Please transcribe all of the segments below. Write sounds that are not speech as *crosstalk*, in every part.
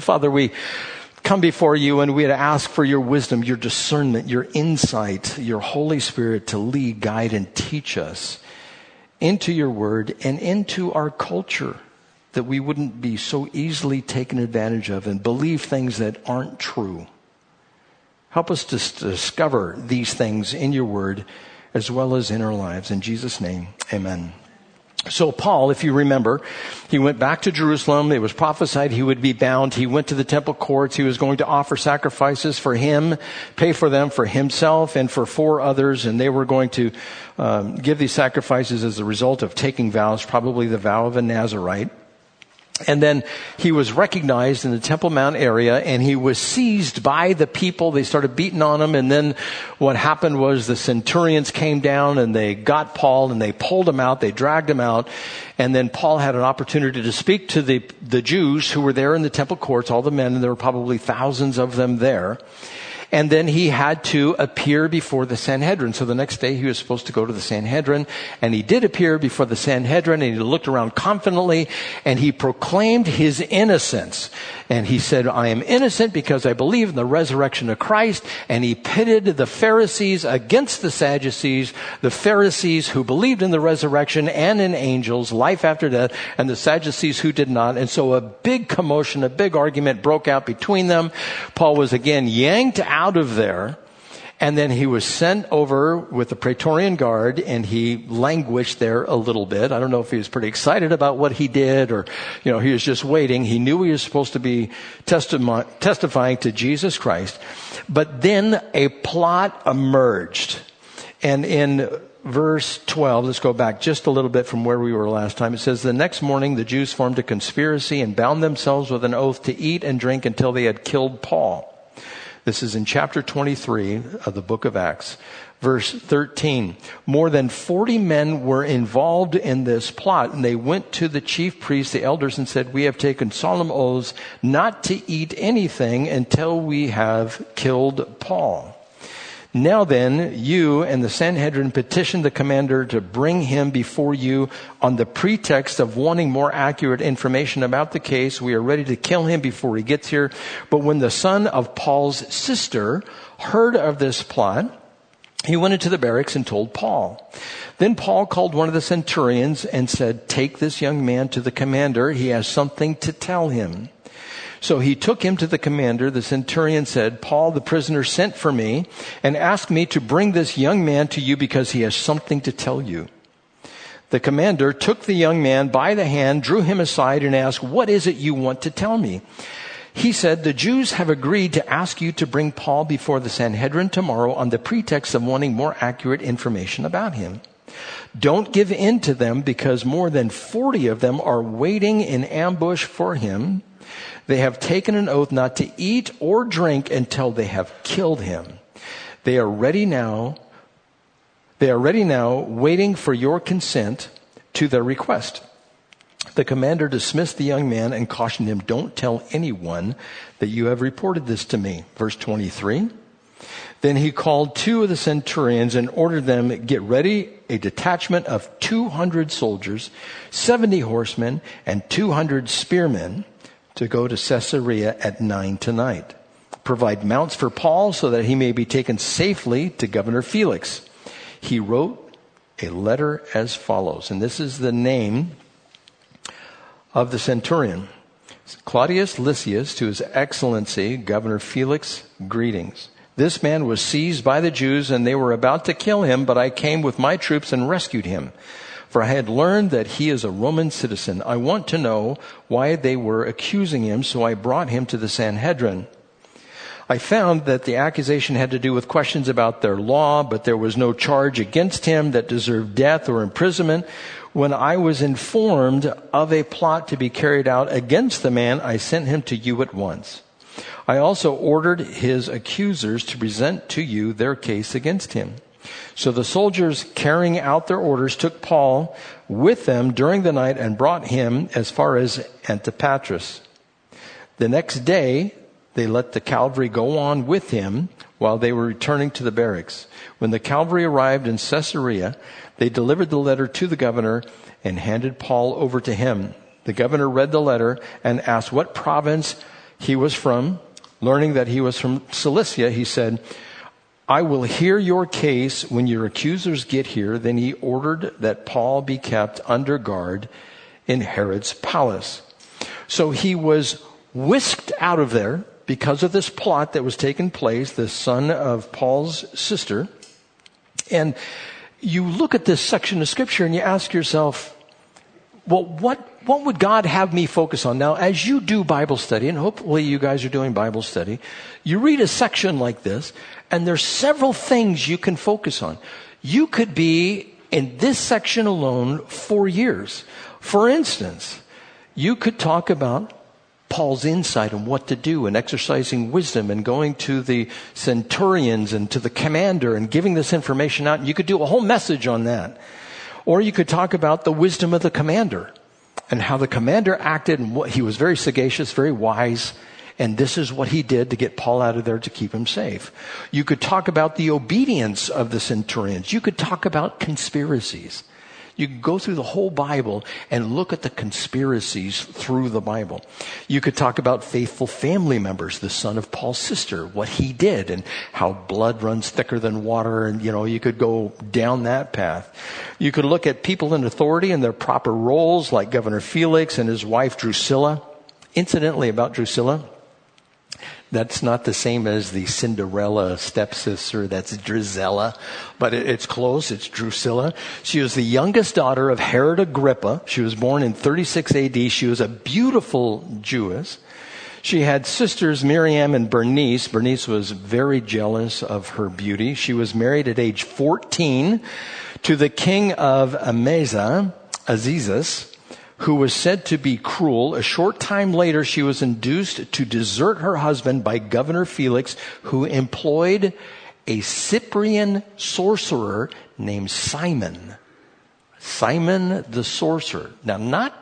Father, we come before you and we ask for your wisdom, your discernment, your insight, your Holy Spirit to lead, guide, and teach us into your word and into our culture that we wouldn't be so easily taken advantage of and believe things that aren't true. Help us to discover these things in your word as well as in our lives. In Jesus' name, amen. So Paul, if you remember, he went back to Jerusalem. It was prophesied he would be bound. He went to the temple courts. He was going to offer sacrifices for him, pay for them for himself and for four others. And they were going to um, give these sacrifices as a result of taking vows, probably the vow of a Nazarite. And then he was recognized in the Temple Mount area and he was seized by the people. They started beating on him. And then what happened was the centurions came down and they got Paul and they pulled him out. They dragged him out. And then Paul had an opportunity to speak to the, the Jews who were there in the temple courts, all the men, and there were probably thousands of them there. And then he had to appear before the Sanhedrin. So the next day he was supposed to go to the Sanhedrin and he did appear before the Sanhedrin and he looked around confidently and he proclaimed his innocence. And he said, I am innocent because I believe in the resurrection of Christ. And he pitted the Pharisees against the Sadducees, the Pharisees who believed in the resurrection and in angels, life after death, and the Sadducees who did not. And so a big commotion, a big argument broke out between them. Paul was again yanked out of there and then he was sent over with the Praetorian Guard and he languished there a little bit. I don't know if he was pretty excited about what he did or, you know, he was just waiting. He knew he was supposed to be testi- testifying to Jesus Christ. But then a plot emerged. And in verse 12, let's go back just a little bit from where we were last time. It says, The next morning the Jews formed a conspiracy and bound themselves with an oath to eat and drink until they had killed Paul. This is in chapter 23 of the book of Acts, verse 13. More than 40 men were involved in this plot, and they went to the chief priests, the elders, and said, We have taken solemn oaths not to eat anything until we have killed Paul. Now then, you and the Sanhedrin petitioned the commander to bring him before you on the pretext of wanting more accurate information about the case. We are ready to kill him before he gets here. But when the son of Paul's sister heard of this plot, he went into the barracks and told Paul. Then Paul called one of the centurions and said, Take this young man to the commander. He has something to tell him. So he took him to the commander. The centurion said, Paul, the prisoner, sent for me and asked me to bring this young man to you because he has something to tell you. The commander took the young man by the hand, drew him aside, and asked, What is it you want to tell me? He said, The Jews have agreed to ask you to bring Paul before the Sanhedrin tomorrow on the pretext of wanting more accurate information about him. Don't give in to them because more than 40 of them are waiting in ambush for him. They have taken an oath not to eat or drink until they have killed him. They are ready now. They are ready now, waiting for your consent to their request. The commander dismissed the young man and cautioned him, Don't tell anyone that you have reported this to me. Verse 23. Then he called two of the centurions and ordered them get ready a detachment of 200 soldiers, 70 horsemen, and 200 spearmen to go to Caesarea at nine tonight. Provide mounts for Paul so that he may be taken safely to Governor Felix. He wrote a letter as follows, and this is the name of the centurion. Claudius Lysias to his excellency, Governor Felix, greetings. This man was seized by the Jews and they were about to kill him, but I came with my troops and rescued him for I had learned that he is a Roman citizen. I want to know why they were accusing him, so I brought him to the Sanhedrin. I found that the accusation had to do with questions about their law, but there was no charge against him that deserved death or imprisonment. When I was informed of a plot to be carried out against the man, I sent him to you at once. I also ordered his accusers to present to you their case against him. So the soldiers carrying out their orders took Paul with them during the night and brought him as far as Antipatris. The next day, they let the cavalry go on with him while they were returning to the barracks. When the cavalry arrived in Caesarea, they delivered the letter to the governor and handed Paul over to him. The governor read the letter and asked what province he was from, learning that he was from Cilicia, he said, I will hear your case when your accusers get here. Then he ordered that Paul be kept under guard in Herod's palace. So he was whisked out of there because of this plot that was taking place, the son of Paul's sister. And you look at this section of scripture and you ask yourself, well, what, what would God have me focus on? Now, as you do Bible study, and hopefully you guys are doing Bible study, you read a section like this, and there's several things you can focus on. You could be in this section alone for years. For instance, you could talk about Paul's insight on what to do and exercising wisdom and going to the centurions and to the commander and giving this information out. And you could do a whole message on that. Or you could talk about the wisdom of the commander and how the commander acted and what, he was very sagacious, very wise, and this is what he did to get Paul out of there to keep him safe. You could talk about the obedience of the centurions. You could talk about conspiracies. You could go through the whole Bible and look at the conspiracies through the Bible. You could talk about faithful family members, the son of Paul's sister, what he did and how blood runs thicker than water. And, you know, you could go down that path. You could look at people in authority and their proper roles, like Governor Felix and his wife Drusilla. Incidentally, about Drusilla, that's not the same as the Cinderella stepsister. That's Drizella, but it, it's close. It's Drusilla. She was the youngest daughter of Herod Agrippa. She was born in 36 AD. She was a beautiful Jewess. She had sisters Miriam and Bernice. Bernice was very jealous of her beauty. She was married at age 14 to the king of Emesa, Azizus who was said to be cruel. A short time later, she was induced to desert her husband by Governor Felix, who employed a Cyprian sorcerer named Simon. Simon the sorcerer. Now, not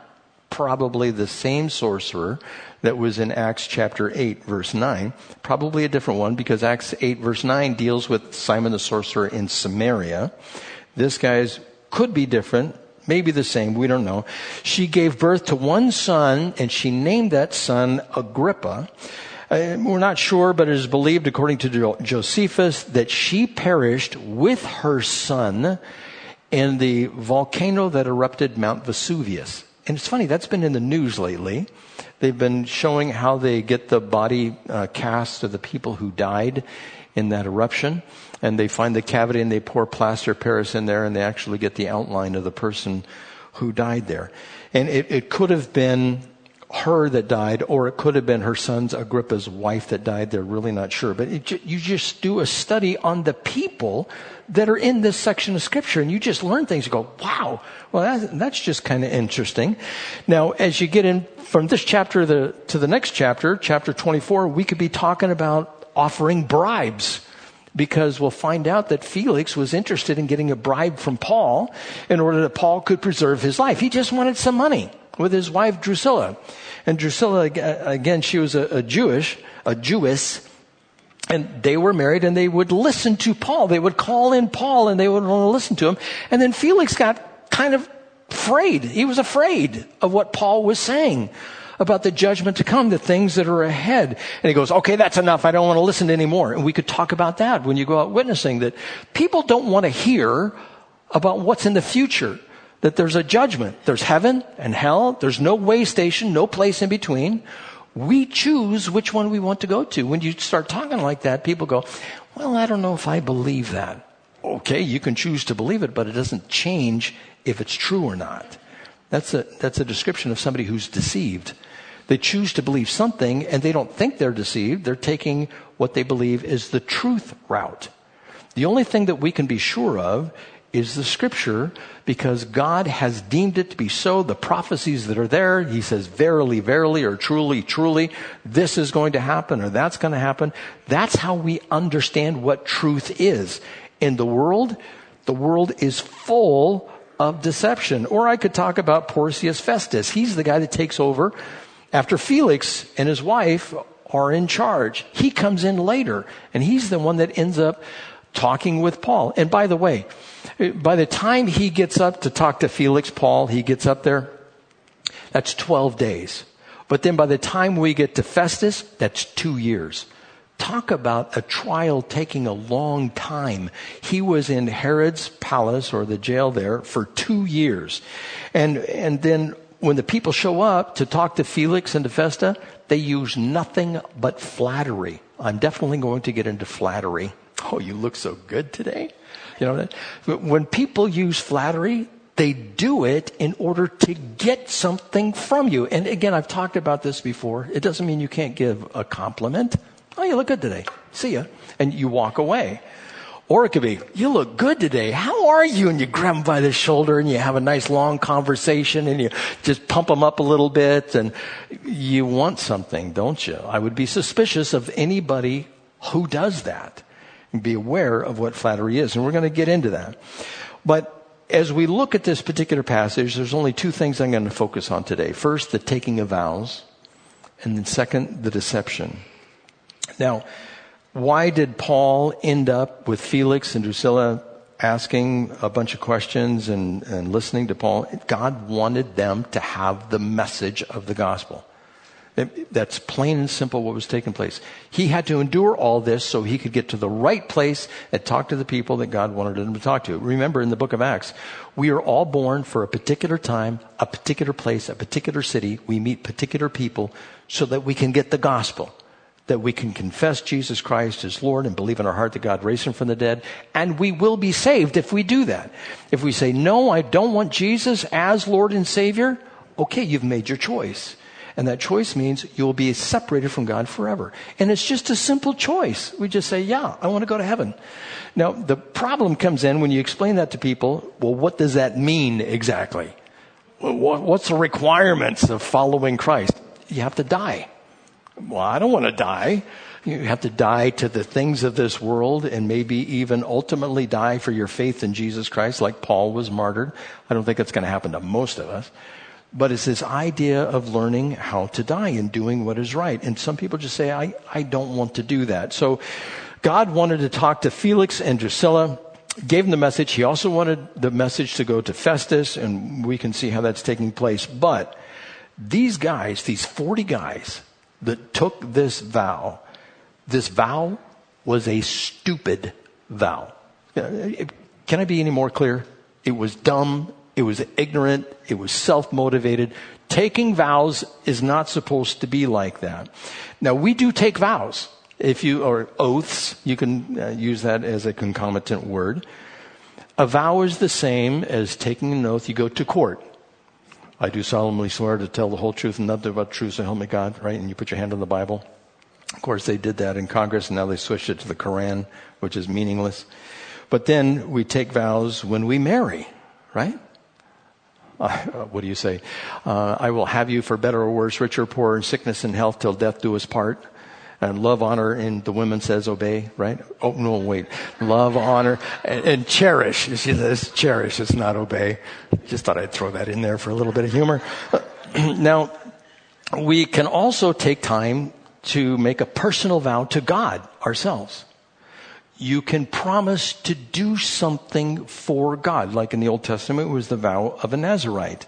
probably the same sorcerer that was in Acts chapter 8 verse 9. Probably a different one because Acts 8 verse 9 deals with Simon the sorcerer in Samaria. This guy's could be different maybe the same, we don't know. She gave birth to one son and she named that son Agrippa. Uh, we're not sure, but it is believed, according to Josephus, that she perished with her son in the volcano that erupted Mount Vesuvius. And it's funny, that's been in the news lately. They've been showing how they get the body uh, cast of the people who died in that eruption and they find the cavity and they pour plaster Paris in there and they actually get the outline of the person who died there. And it, it could have been her that died, or it could have been her son's Agrippa's wife that died. They're really not sure. But it, you just do a study on the people that are in this section of scripture and you just learn things. You go, wow, well, that's, that's just kind of interesting. Now, as you get in from this chapter to the, to the next chapter, chapter 24, we could be talking about offering bribes because we'll find out that Felix was interested in getting a bribe from Paul in order that Paul could preserve his life. He just wanted some money with his wife Drusilla. And Drusilla, again, she was a, a Jewish, a Jewess, and they were married and they would listen to Paul. They would call in Paul and they would want to listen to him. And then Felix got kind of afraid. He was afraid of what Paul was saying about the judgment to come, the things that are ahead. And he goes, okay, that's enough. I don't want to listen anymore. And we could talk about that when you go out witnessing that people don't want to hear about what's in the future. That there's a judgment. There's heaven and hell. There's no way station, no place in between. We choose which one we want to go to. When you start talking like that, people go, well, I don't know if I believe that. Okay, you can choose to believe it, but it doesn't change if it's true or not. That's a, that's a description of somebody who's deceived. They choose to believe something and they don't think they're deceived. They're taking what they believe is the truth route. The only thing that we can be sure of is the scripture because God has deemed it to be so. The prophecies that are there, He says, verily, verily, or truly, truly, this is going to happen or that's going to happen. That's how we understand what truth is. In the world, the world is full of deception. Or I could talk about Porcius Festus. He's the guy that takes over after Felix and his wife are in charge. He comes in later, and he's the one that ends up talking with Paul. And by the way, by the time he gets up to talk to Felix, Paul, he gets up there, that's 12 days. But then by the time we get to Festus, that's two years. Talk about a trial taking a long time. He was in Herod's palace or the jail there for two years. And, and then when the people show up to talk to Felix and to Festa, they use nothing but flattery. I'm definitely going to get into flattery. Oh, you look so good today. You know, when people use flattery, they do it in order to get something from you. And again, I've talked about this before. It doesn't mean you can't give a compliment. Oh, you look good today. See ya. And you walk away. Or it could be, you look good today. How are you? And you grab them by the shoulder and you have a nice long conversation and you just pump them up a little bit and you want something, don't you? I would be suspicious of anybody who does that and be aware of what flattery is. And we're going to get into that. But as we look at this particular passage, there's only two things I'm going to focus on today. First, the taking of vows. And then second, the deception. Now, why did Paul end up with Felix and Drusilla asking a bunch of questions and, and listening to Paul? God wanted them to have the message of the gospel. That's plain and simple what was taking place. He had to endure all this so he could get to the right place and talk to the people that God wanted him to talk to. Remember in the book of Acts, we are all born for a particular time, a particular place, a particular city. We meet particular people so that we can get the gospel that we can confess Jesus Christ as Lord and believe in our heart that God raised him from the dead. And we will be saved if we do that. If we say, no, I don't want Jesus as Lord and Savior, okay, you've made your choice. And that choice means you'll be separated from God forever. And it's just a simple choice. We just say, yeah, I want to go to heaven. Now, the problem comes in when you explain that to people. Well, what does that mean exactly? What's the requirements of following Christ? You have to die. Well, I don't want to die. You have to die to the things of this world and maybe even ultimately die for your faith in Jesus Christ, like Paul was martyred. I don't think it's going to happen to most of us. But it's this idea of learning how to die and doing what is right. And some people just say, I, I don't want to do that. So God wanted to talk to Felix and Drusilla, gave him the message. He also wanted the message to go to Festus, and we can see how that's taking place. But these guys, these 40 guys, that took this vow, this vow was a stupid vow. Can I be any more clear? It was dumb. It was ignorant. It was self-motivated. Taking vows is not supposed to be like that. Now we do take vows. If you, or oaths, you can uh, use that as a concomitant word. A vow is the same as taking an oath. You go to court. I do solemnly swear to tell the whole truth and nothing but truth, so help me God, right? And you put your hand on the Bible. Of course, they did that in Congress, and now they switched it to the Koran, which is meaningless. But then we take vows when we marry, right? Uh, what do you say? Uh, I will have you for better or worse, rich or poor, in sickness and health, till death do us part and love, honor, and the women says obey, right? Oh, no, wait. Love, honor, and, and cherish. She says cherish, it's not obey. Just thought I'd throw that in there for a little bit of humor. *clears throat* now, we can also take time to make a personal vow to God ourselves. You can promise to do something for God, like in the Old Testament it was the vow of a Nazarite.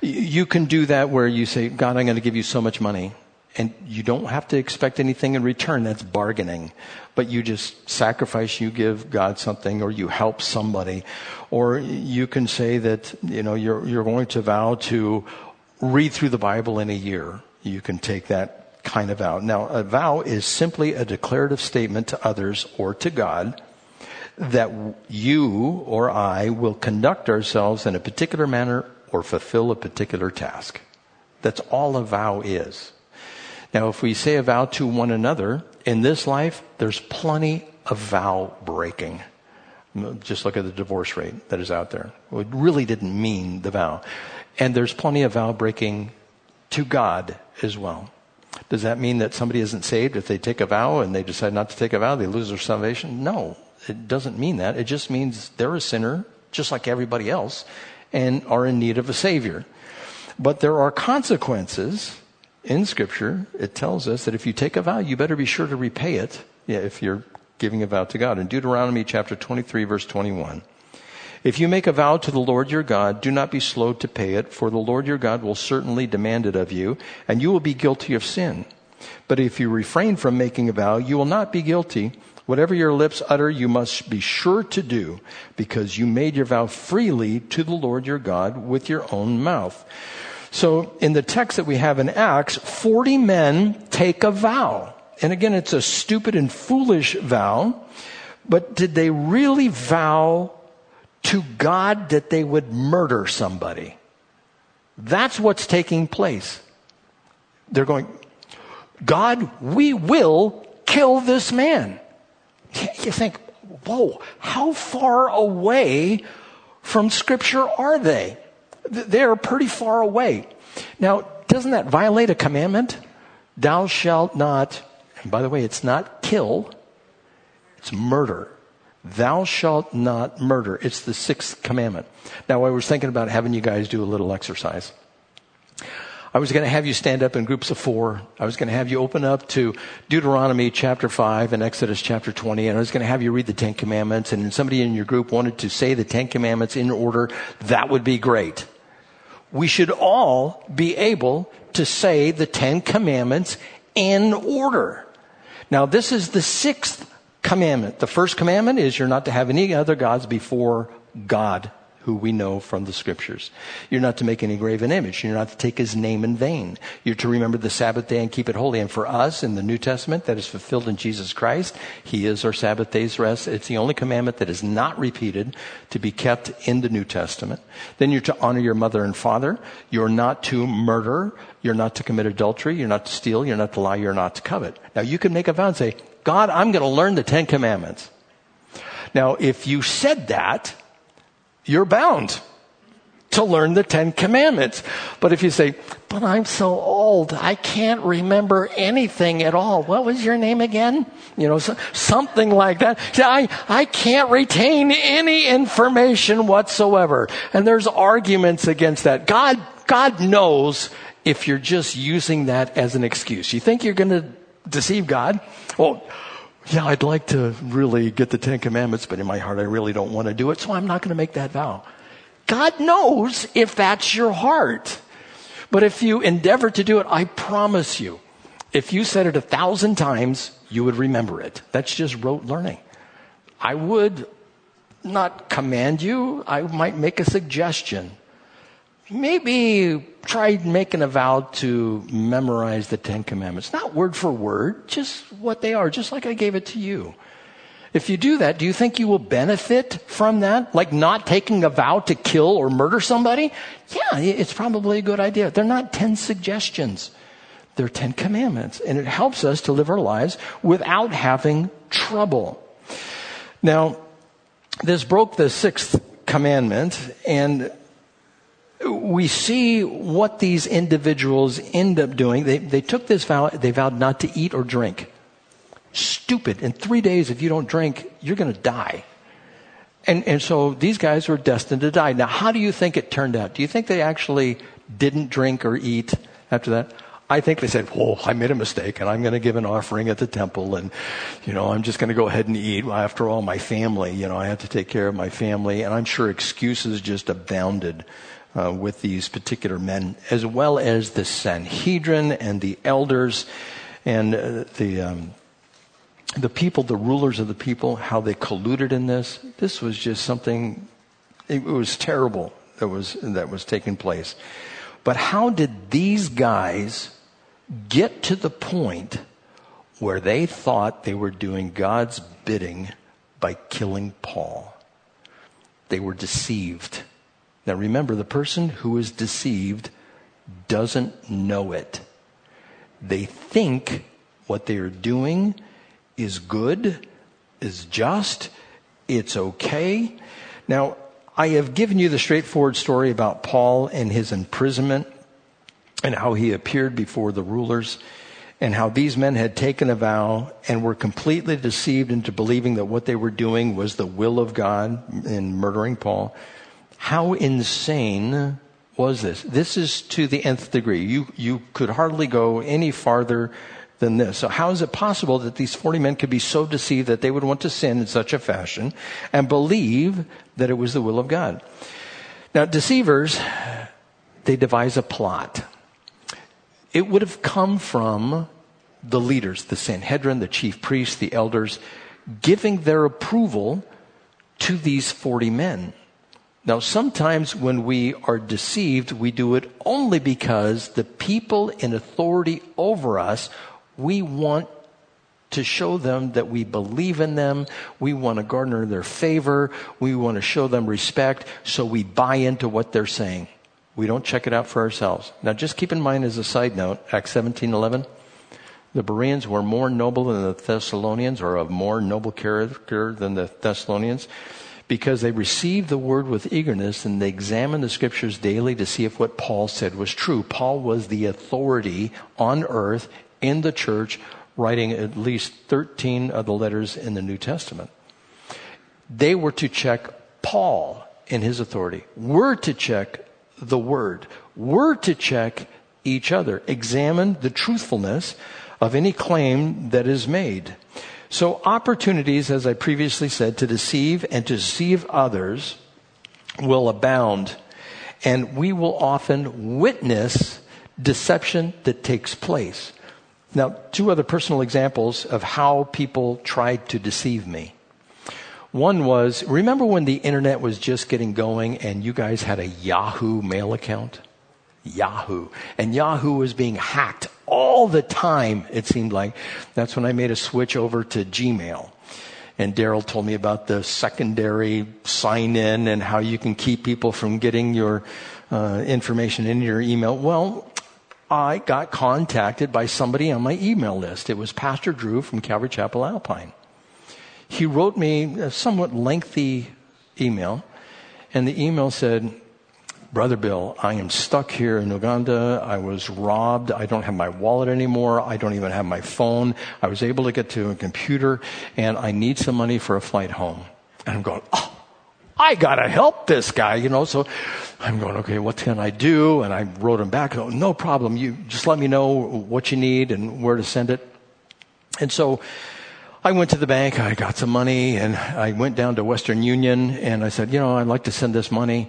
You can do that where you say, God, I'm going to give you so much money and you don't have to expect anything in return. That's bargaining. But you just sacrifice, you give God something, or you help somebody. Or you can say that, you know, you're, you're going to vow to read through the Bible in a year. You can take that kind of vow. Now, a vow is simply a declarative statement to others or to God that you or I will conduct ourselves in a particular manner or fulfill a particular task. That's all a vow is. Now, if we say a vow to one another, in this life, there's plenty of vow breaking. Just look at the divorce rate that is out there. It really didn't mean the vow. And there's plenty of vow breaking to God as well. Does that mean that somebody isn't saved if they take a vow and they decide not to take a vow, they lose their salvation? No, it doesn't mean that. It just means they're a sinner, just like everybody else, and are in need of a Savior. But there are consequences in Scripture, it tells us that if you take a vow, you better be sure to repay it yeah, if you're giving a vow to God. In Deuteronomy chapter 23, verse 21, If you make a vow to the Lord your God, do not be slow to pay it, for the Lord your God will certainly demand it of you, and you will be guilty of sin. But if you refrain from making a vow, you will not be guilty. Whatever your lips utter, you must be sure to do, because you made your vow freely to the Lord your God with your own mouth. So in the text that we have in Acts, 40 men take a vow. And again, it's a stupid and foolish vow. But did they really vow to God that they would murder somebody? That's what's taking place. They're going, God, we will kill this man. *laughs* You think, whoa, how far away from scripture are they? They're pretty far away. Now, doesn't that violate a commandment? Thou shalt not, and by the way, it's not kill, it's murder. Thou shalt not murder. It's the sixth commandment. Now, I was thinking about having you guys do a little exercise. I was going to have you stand up in groups of four. I was going to have you open up to Deuteronomy chapter 5 and Exodus chapter 20. And I was going to have you read the Ten Commandments. And if somebody in your group wanted to say the Ten Commandments in order. That would be great we should all be able to say the Ten Commandments in order. Now, this is the sixth commandment. The first commandment is you're not to have any other gods before God who we know from the scriptures. You're not to make any graven image. You're not to take his name in vain. You're to remember the Sabbath day and keep it holy. And for us in the New Testament, that is fulfilled in Jesus Christ. He is our Sabbath day's rest. It's the only commandment that is not repeated to be kept in the New Testament. Then you're to honor your mother and father. You're not to murder. You're not to commit adultery. You're not to steal. You're not to lie. You're not to covet. Now you can make a vow and say, God, I'm going to learn the Ten Commandments. Now, if you said that, you're bound to learn the Ten Commandments. But if you say, but I'm so old, I can't remember anything at all. What was your name again? You know, so, something like that. See, I, I can't retain any information whatsoever. And there's arguments against that. God, God knows if you're just using that as an excuse. You think you're going to deceive God? Well, yeah, I'd like to really get the Ten Commandments, but in my heart, I really don't want to do it, so I'm not going to make that vow. God knows if that's your heart. But if you endeavor to do it, I promise you, if you said it a thousand times, you would remember it. That's just rote learning. I would not command you, I might make a suggestion maybe try making a vow to memorize the Ten Commandments. Not word for word, just what they are, just like I gave it to you. If you do that, do you think you will benefit from that? Like not taking a vow to kill or murder somebody? Yeah, it's probably a good idea. They're not 10 suggestions. They're 10 commandments. And it helps us to live our lives without having trouble. Now, this broke the sixth commandment and we see what these individuals end up doing. They, they took this vow, they vowed not to eat or drink. Stupid. In three days, if you don't drink, you're going to die. And, and so these guys were destined to die. Now, how do you think it turned out? Do you think they actually didn't drink or eat after that? I think they said, "Whoa, I made a mistake, and I'm going to give an offering at the temple, and you know, I'm just going to go ahead and eat. After all, my family, you know, I have to take care of my family." And I'm sure excuses just abounded uh, with these particular men, as well as the Sanhedrin and the elders and uh, the um, the people, the rulers of the people, how they colluded in this. This was just something. It was terrible that was that was taking place. But how did these guys get to the point where they thought they were doing God's bidding by killing Paul? They were deceived. Now remember, the person who is deceived doesn't know it. They think what they are doing is good, is just, it's okay. Now, I have given you the straightforward story about Paul and his imprisonment and how he appeared before the rulers and how these men had taken a vow and were completely deceived into believing that what they were doing was the will of God in murdering Paul. How insane was this? This is to the nth degree. You, you could hardly go any farther than this. So how is it possible that these 40 men could be so deceived that they would want to sin in such a fashion and believe that it was the will of God? Now, deceivers, they devise a plot. It would have come from the leaders, the Sanhedrin, the chief priests, the elders, giving their approval to these 40 men. Now, sometimes when we are deceived, we do it only because the people in authority over us, we want to show them that we believe in them. We want to garner their favor. We want to show them respect. So we buy into what they're saying. We don't check it out for ourselves. Now, just keep in mind as a side note, Acts 17 11, the Bereans were more noble than the Thessalonians, or of more noble character than the Thessalonians, because they received the word with eagerness and they examined the scriptures daily to see if what Paul said was true. Paul was the authority on earth in the church, writing at least 13 of the letters in the New Testament. They were to check Paul in his authority. We're to check the word. We're to check each other, examine the truthfulness of any claim that is made. So opportunities, as I previously said, to deceive and to deceive others will abound. And we will often witness deception that takes place. Now, two other personal examples of how people tried to deceive me. One was, remember when the internet was just getting going and you guys had a Yahoo mail account? Yahoo. And Yahoo was being hacked all the time, it seemed like. That's when I made a switch over to Gmail. And Daryl told me about the secondary sign in and how you can keep people from getting your uh, information in your email. Well, I got contacted by somebody on my email list. It was Pastor Drew from Calvary Chapel Alpine. He wrote me a somewhat lengthy email, and the email said, Brother Bill, I am stuck here in Uganda. I was robbed. I don't have my wallet anymore. I don't even have my phone. I was able to get to a computer and I need some money for a flight home. And I'm going, oh, I gotta help this guy, you know. So I'm going, okay, what can I do? And I wrote him back, oh, no problem. You just let me know what you need and where to send it. And so I went to the bank, I got some money, and I went down to Western Union and I said, you know, I'd like to send this money.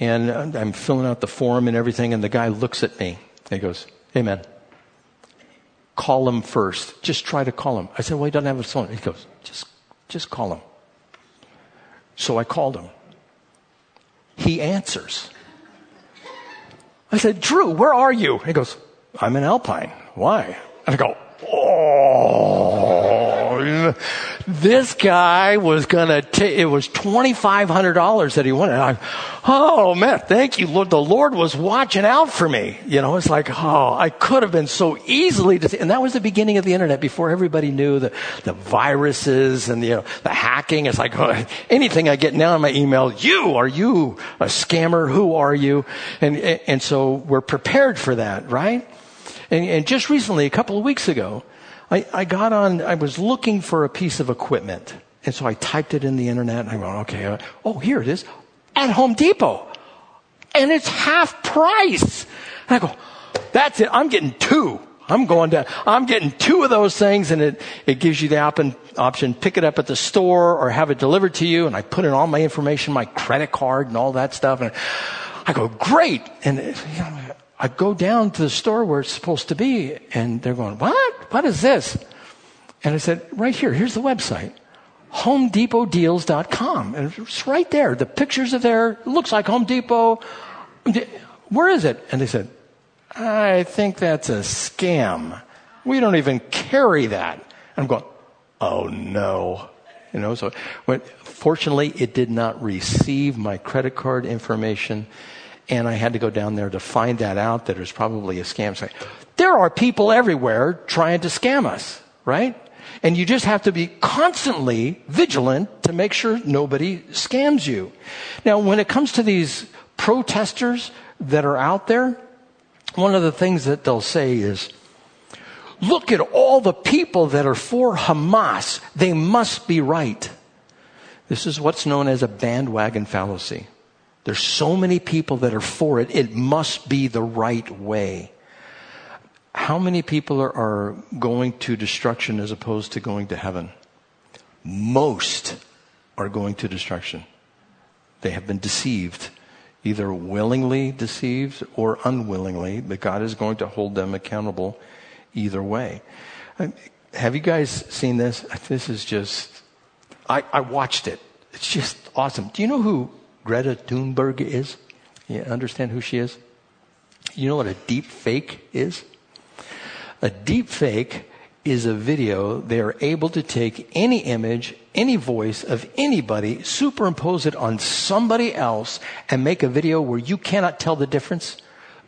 And I'm filling out the form and everything, and the guy looks at me. He goes, man, call him first. Just try to call him. I said, Well, he doesn't have a phone. He goes, Just, just call him. So I called him. He answers. I said, Drew, where are you? He goes, I'm in Alpine. Why? And I go, Oh, this guy was gonna take, it was $2,500 that he wanted. I, oh man, thank you, Lord. The Lord was watching out for me. You know, it's like, oh, I could have been so easily, and that was the beginning of the internet before everybody knew the, the viruses and the, you know, the hacking. It's like, oh, anything I get now in my email, you, are you a scammer? Who are you? And, and so we're prepared for that, right? And, and just recently, a couple of weeks ago, I, I got on, I was looking for a piece of equipment. And so I typed it in the internet and I went, okay, uh, oh, here it is at Home Depot. And it's half price. And I go, that's it. I'm getting two. I'm going to, I'm getting two of those things and it, it gives you the option, option, pick it up at the store or have it delivered to you. And I put in all my information, my credit card and all that stuff. And I go, great. And you know, I go down to the store where it's supposed to be, and they're going, What? What is this? And I said, Right here, here's the website. HomeDepotDeals.com. And it's right there. The pictures are there. It looks like Home Depot. Where is it? And they said, I think that's a scam. We don't even carry that. And I'm going, Oh no. You know, so when, fortunately, it did not receive my credit card information and I had to go down there to find that out that was probably a scam site. There are people everywhere trying to scam us, right? And you just have to be constantly vigilant to make sure nobody scams you. Now, when it comes to these protesters that are out there, one of the things that they'll say is, look at all the people that are for Hamas. They must be right. This is what's known as a bandwagon fallacy. There's so many people that are for it. It must be the right way. How many people are, are going to destruction as opposed to going to heaven? Most are going to destruction. They have been deceived, either willingly deceived or unwillingly, but God is going to hold them accountable either way. Uh, have you guys seen this? This is just, I, I watched it. It's just awesome. Do you know who Greta Thunberg is? You understand who she is? You know what a deep fake is? A deep fake is a video they are able to take any image, any voice of anybody, superimpose it on somebody else, and make a video where you cannot tell the difference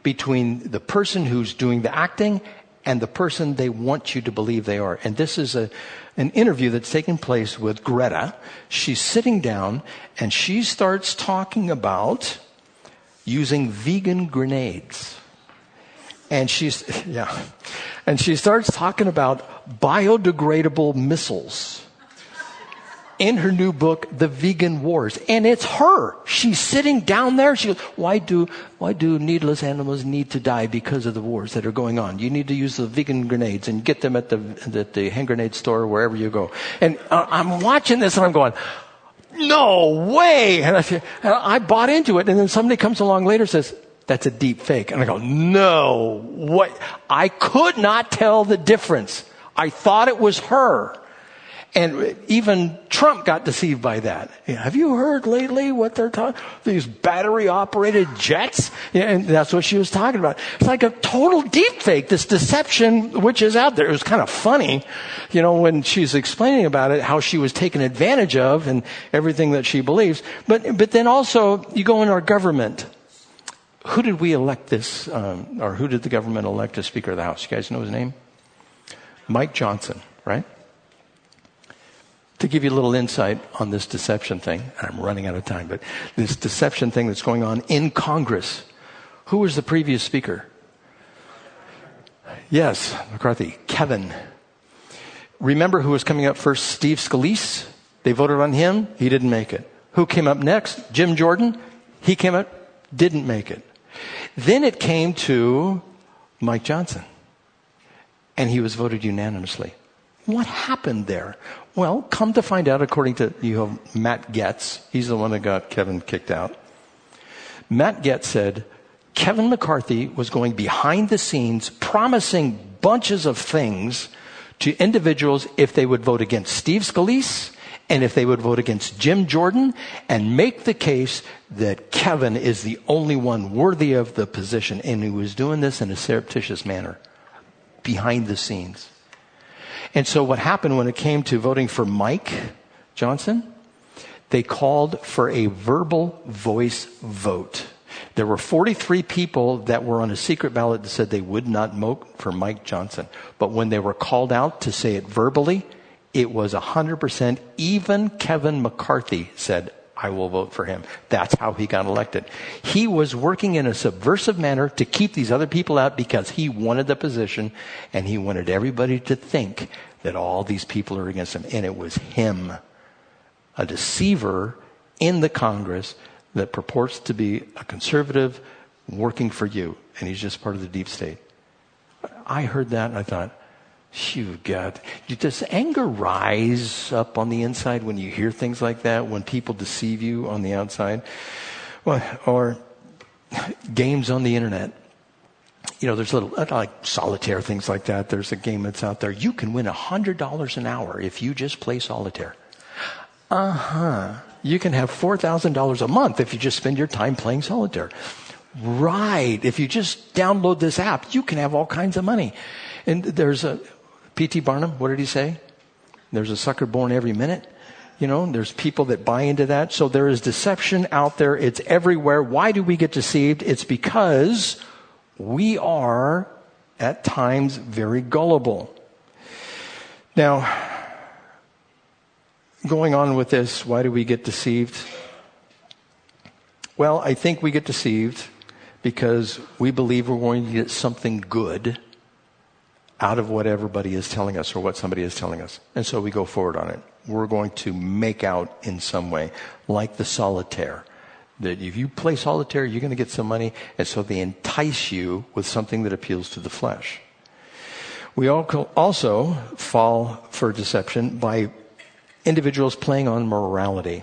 between the person who's doing the acting and the person they want you to believe they are. And this is a, an interview that's taking place with Greta. She's sitting down and she starts talking about using vegan grenades. And she's, *laughs* yeah. And she starts talking about biodegradable missiles in her new book, The Vegan Wars. And it's her. She's sitting down there. She goes, why do, why do needless animals need to die because of the wars that are going on? You need to use the vegan grenades and get them at the, at the hand grenade store, wherever you go. And uh, I'm watching this and I'm going, no way. And I, and I bought into it. And then somebody comes along later and says, that's a deep fake. And I go, no, what? I could not tell the difference. I thought it was her. And even Trump got deceived by that. Have you heard lately what they're talking? These battery operated jets? and that's what she was talking about. It's like a total deep fake, this deception which is out there. It was kind of funny, you know, when she's explaining about it, how she was taken advantage of and everything that she believes. But, but then also, you go in our government. Who did we elect this, um, or who did the government elect as Speaker of the House? You guys know his name? Mike Johnson, right? To give you a little insight on this deception thing, I'm running out of time, but this deception thing that's going on in Congress. Who was the previous speaker? Yes, McCarthy. Kevin. Remember who was coming up first? Steve Scalise. They voted on him. He didn't make it. Who came up next? Jim Jordan. He came up, didn't make it. Then it came to Mike Johnson. And he was voted unanimously. What happened there? Well, come to find out, according to you Matt Gaetz, he's the one that got Kevin kicked out. Matt Gaetz said Kevin McCarthy was going behind the scenes promising bunches of things to individuals if they would vote against Steve Scalise and if they would vote against Jim Jordan and make the case that Kevin is the only one worthy of the position. And he was doing this in a surreptitious manner behind the scenes. And so what happened when it came to voting for Mike Johnson? They called for a verbal voice vote. There were 43 people that were on a secret ballot that said they would not vote for Mike Johnson. But when they were called out to say it verbally, it was 100%. Even Kevin McCarthy said, I will vote for him. That's how he got elected. He was working in a subversive manner to keep these other people out because he wanted the position and he wanted everybody to think that all these people are against him. And it was him, a deceiver in the Congress that purports to be a conservative working for you. And he's just part of the deep state. I heard that and I thought, you God. Does anger rise up on the inside when you hear things like that, when people deceive you on the outside? Well, or games on the internet. You know, there's little, like solitaire, things like that. There's a game that's out there. You can win $100 an hour if you just play solitaire. Uh huh. You can have $4,000 a month if you just spend your time playing solitaire. Right. If you just download this app, you can have all kinds of money. And there's a, P.T. Barnum, what did he say? There's a sucker born every minute. You know, there's people that buy into that. So there is deception out there. It's everywhere. Why do we get deceived? It's because we are at times very gullible. Now, going on with this, why do we get deceived? Well, I think we get deceived because we believe we're going to get something good out of what everybody is telling us or what somebody is telling us. And so we go forward on it. We're going to make out in some way, like the solitaire. That if you play solitaire, you're going to get some money. And so they entice you with something that appeals to the flesh. We also fall for deception by individuals playing on morality.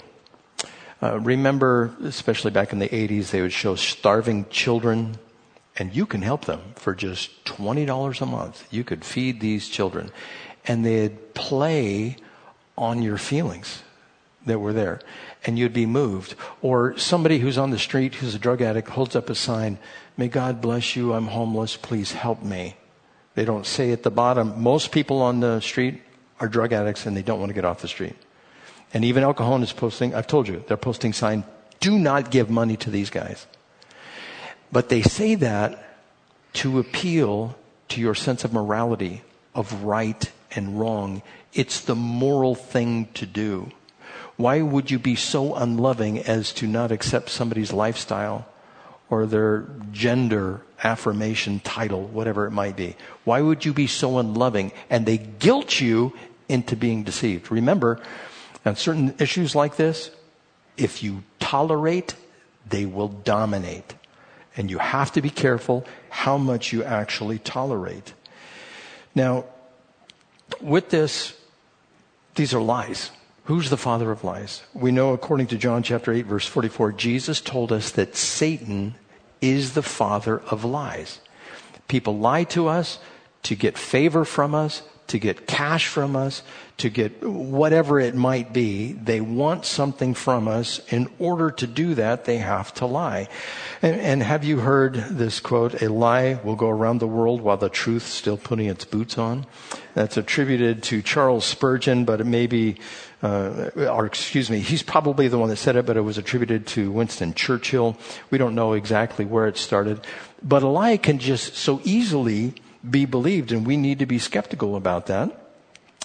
Uh, remember, especially back in the 80s, they would show starving children, and you can help them for just $20 a month. You could feed these children. And they'd play on your feelings that were there, and you'd be moved. Or somebody who's on the street who's a drug addict holds up a sign, May God bless you, I'm homeless, please help me. They don't say at the bottom, most people on the street are drug addicts and they don't want to get off the street. And even Cajon is posting, I've told you, they're posting sign, do not give money to these guys. But they say that to appeal to your sense of morality, of right and wrong. It's the moral thing to do. Why would you be so unloving as to not accept somebody's lifestyle or their gender affirmation title, whatever it might be? Why would you be so unloving? And they guilt you into being deceived. Remember, on certain issues like this, if you tolerate, they will dominate. And you have to be careful how much you actually tolerate. Now, with this, these are lies. Who's the father of lies? We know, according to John chapter 8, verse 44, Jesus told us that Satan is the father of lies. People lie to us to get favor from us, to get cash from us, to get whatever it might be. They want something from us. In order to do that, they have to lie. And, and, have you heard this quote? A lie will go around the world while the truth's still putting its boots on. That's attributed to Charles Spurgeon, but it may be, uh, or excuse me, he's probably the one that said it, but it was attributed to Winston Churchill. We don't know exactly where it started. But a lie can just so easily be believed, and we need to be skeptical about that.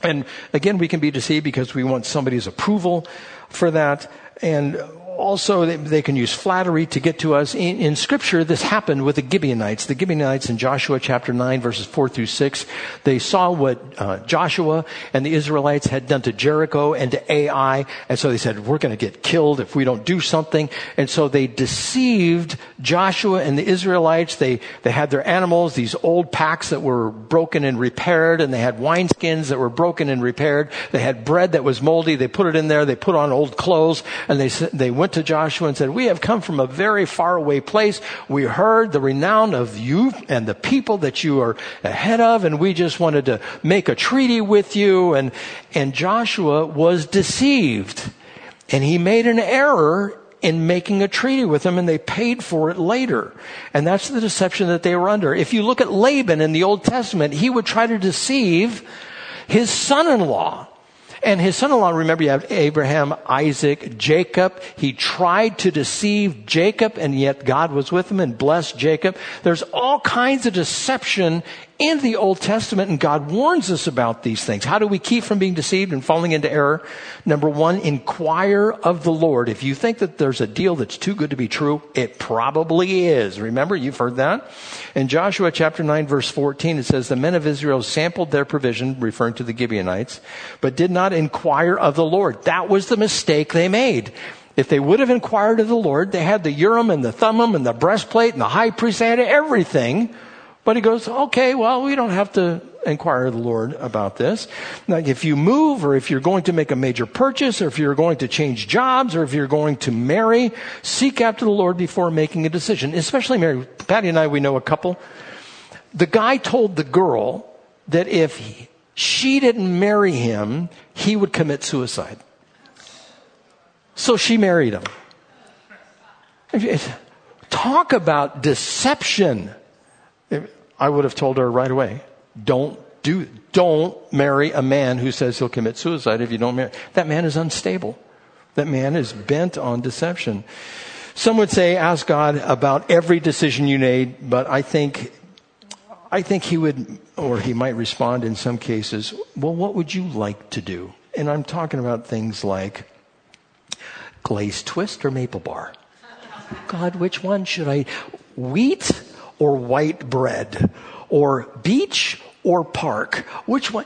And again, we can be deceived because we want somebody's approval for that. And also they can use flattery to get to us. In, in, scripture, this happened with the Gibeonites. The Gibeonites in Joshua chapter 9 verses 4 through 6, they saw what uh, Joshua and the Israelites had done to Jericho and to Ai, and so they said, we're going to get killed if we don't do something. And so they deceived Joshua and the Israelites. They, they had their animals, these old packs that were broken and repaired, and they had wineskins that were broken and repaired. They had bread that was moldy. They put it in there. They put on old clothes, and they, they went to Joshua and said, We have come from a very far away place. We heard the renown of you and the people that you are ahead of, and we just wanted to make a treaty with you. And, and Joshua was deceived. And he made an error in making a treaty with them and they paid for it later. And that's the deception that they were under. If you look at Laban in the Old Testament, he would try to deceive his son-in-law. And his son-in-law, remember you have Abraham, Isaac, Jacob. He tried to deceive Jacob and yet God was with him and blessed Jacob. There's all kinds of deception in the Old Testament and God warns us about these things. How do we keep from being deceived and falling into error? Number one, inquire of the Lord. If you think that there's a deal that's too good to be true, it probably is. Remember, you've heard that. In Joshua chapter 9 verse 14, it says, the men of Israel sampled their provision, referring to the Gibeonites, but did not inquire of the Lord. That was the mistake they made. If they would have inquired of the Lord, they had the Urim and the Thummim and the breastplate and the high priest, they had everything but he goes, okay, well, we don't have to inquire the Lord about this. Like if you move or if you're going to make a major purchase or if you're going to change jobs or if you're going to marry, seek after the Lord before making a decision, especially marry. Patty and I, we know a couple. The guy told the girl that if he, she didn't marry him, he would commit suicide. So she married him. Talk about deception. I would have told her right away, don't do, don't marry a man who says he'll commit suicide if you don't marry. That man is unstable. That man is bent on deception. Some would say, ask God about every decision you made, but I think, I think he would, or he might respond in some cases, well, what would you like to do? And I'm talking about things like glazed twist or maple bar. God, which one should I? Wheat or white bread or beach or park? Which one?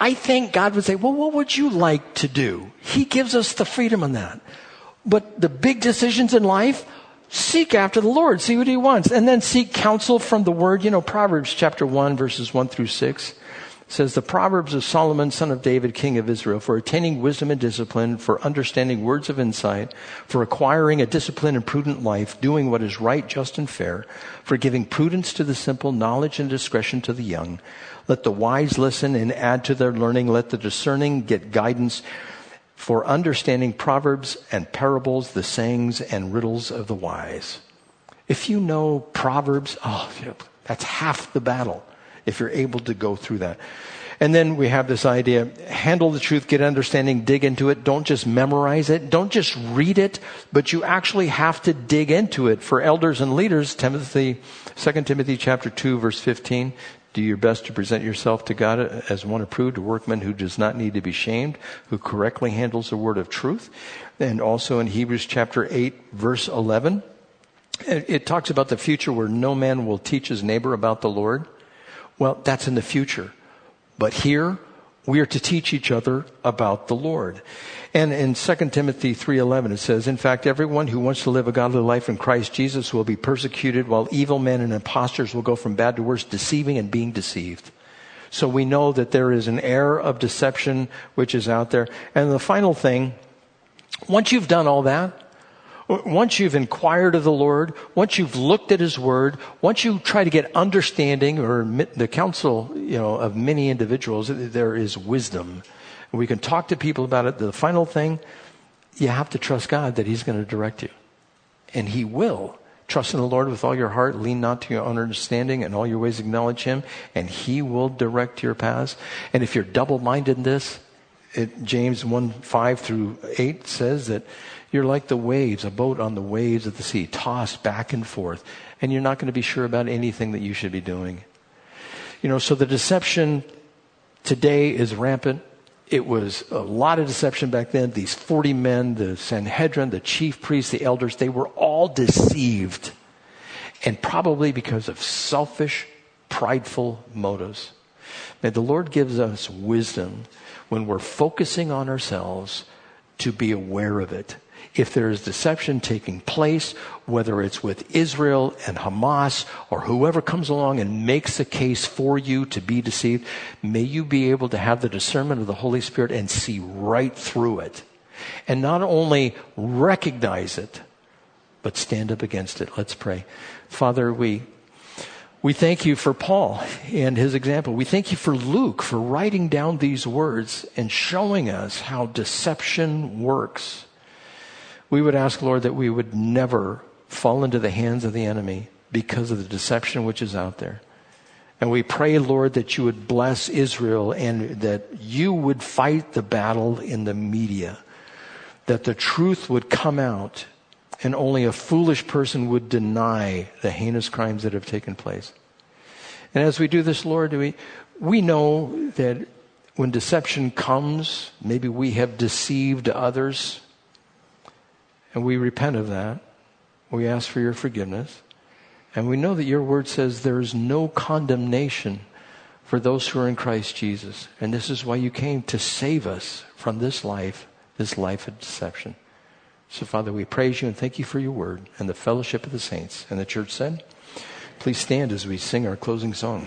I think God would say, well, what would you like to do? He gives us the freedom on that. But the big decisions in life, Seek after the Lord, see what he wants, and then seek counsel from the word. You know, Proverbs chapter 1, verses 1 through 6 says the Proverbs of Solomon, son of David, king of Israel, for attaining wisdom and discipline, for understanding words of insight, for acquiring a disciplined and prudent life, doing what is right, just, and fair, for giving prudence to the simple, knowledge and discretion to the young. Let the wise listen and add to their learning. Let the discerning get guidance for understanding proverbs and parables, the sayings and riddles of the wise. If you know proverbs, oh, that's half the battle if you're able to go through that. And then we have this idea handle the truth, get understanding, dig into it. Don't just memorize it. Don't just read it, but you actually have to dig into it. For elders and leaders, Timothy, 2 Timothy chapter 2, verse 15, do your best to present yourself to God as one approved, a workman who does not need to be shamed, who correctly handles the word of truth. And also in Hebrews chapter 8, verse 11, it talks about the future where no man will teach his neighbor about the Lord. Well, that's in the future. But here, we are to teach each other about the Lord. And in 2 Timothy 3:11 it says, "In fact, everyone who wants to live a godly life in Christ Jesus will be persecuted, while evil men and impostors will go from bad to worse, deceiving and being deceived." So we know that there is an air of deception which is out there. And the final thing, once you've done all that, once you've inquired of the Lord, once you've looked at His Word, once you try to get understanding or the counsel, you know, of many individuals, there is wisdom. We can talk to people about it. The final thing, you have to trust God that He's going to direct you. And He will. Trust in the Lord with all your heart. Lean not to your own understanding. and all your ways acknowledge Him. And He will direct your paths. And if you're double minded in this, it, James 1 5 through 8 says that you're like the waves, a boat on the waves of the sea, tossed back and forth, and you're not going to be sure about anything that you should be doing. You know, so the deception today is rampant. It was a lot of deception back then. These 40 men, the Sanhedrin, the chief priests, the elders, they were all deceived. And probably because of selfish, prideful motives. May the Lord gives us wisdom when we're focusing on ourselves to be aware of it if there is deception taking place, whether it's with Israel and Hamas or whoever comes along and makes a case for you to be deceived, may you be able to have the discernment of the Holy Spirit and see right through it. And not only recognize it, but stand up against it. Let's pray. Father, we we thank you for Paul and his example. We thank you for Luke for writing down these words and showing us how deception works we would ask, Lord, that we would never fall into the hands of the enemy because of the deception which is out there. And we pray, Lord, that you would bless Israel and that you would fight the battle in the media, that the truth would come out and only a foolish person would deny the heinous crimes that have taken place. And as we do this, Lord, do we, we know that when deception comes, maybe we have deceived others and we repent of that. We ask for your forgiveness. And we know that your word says there is no condemnation for those who are in Christ Jesus. And this is why you came to save us from this life, this life of deception. So, Father, we praise you and thank you for your word and the fellowship of the saints. And the church said, please stand as we sing our closing song.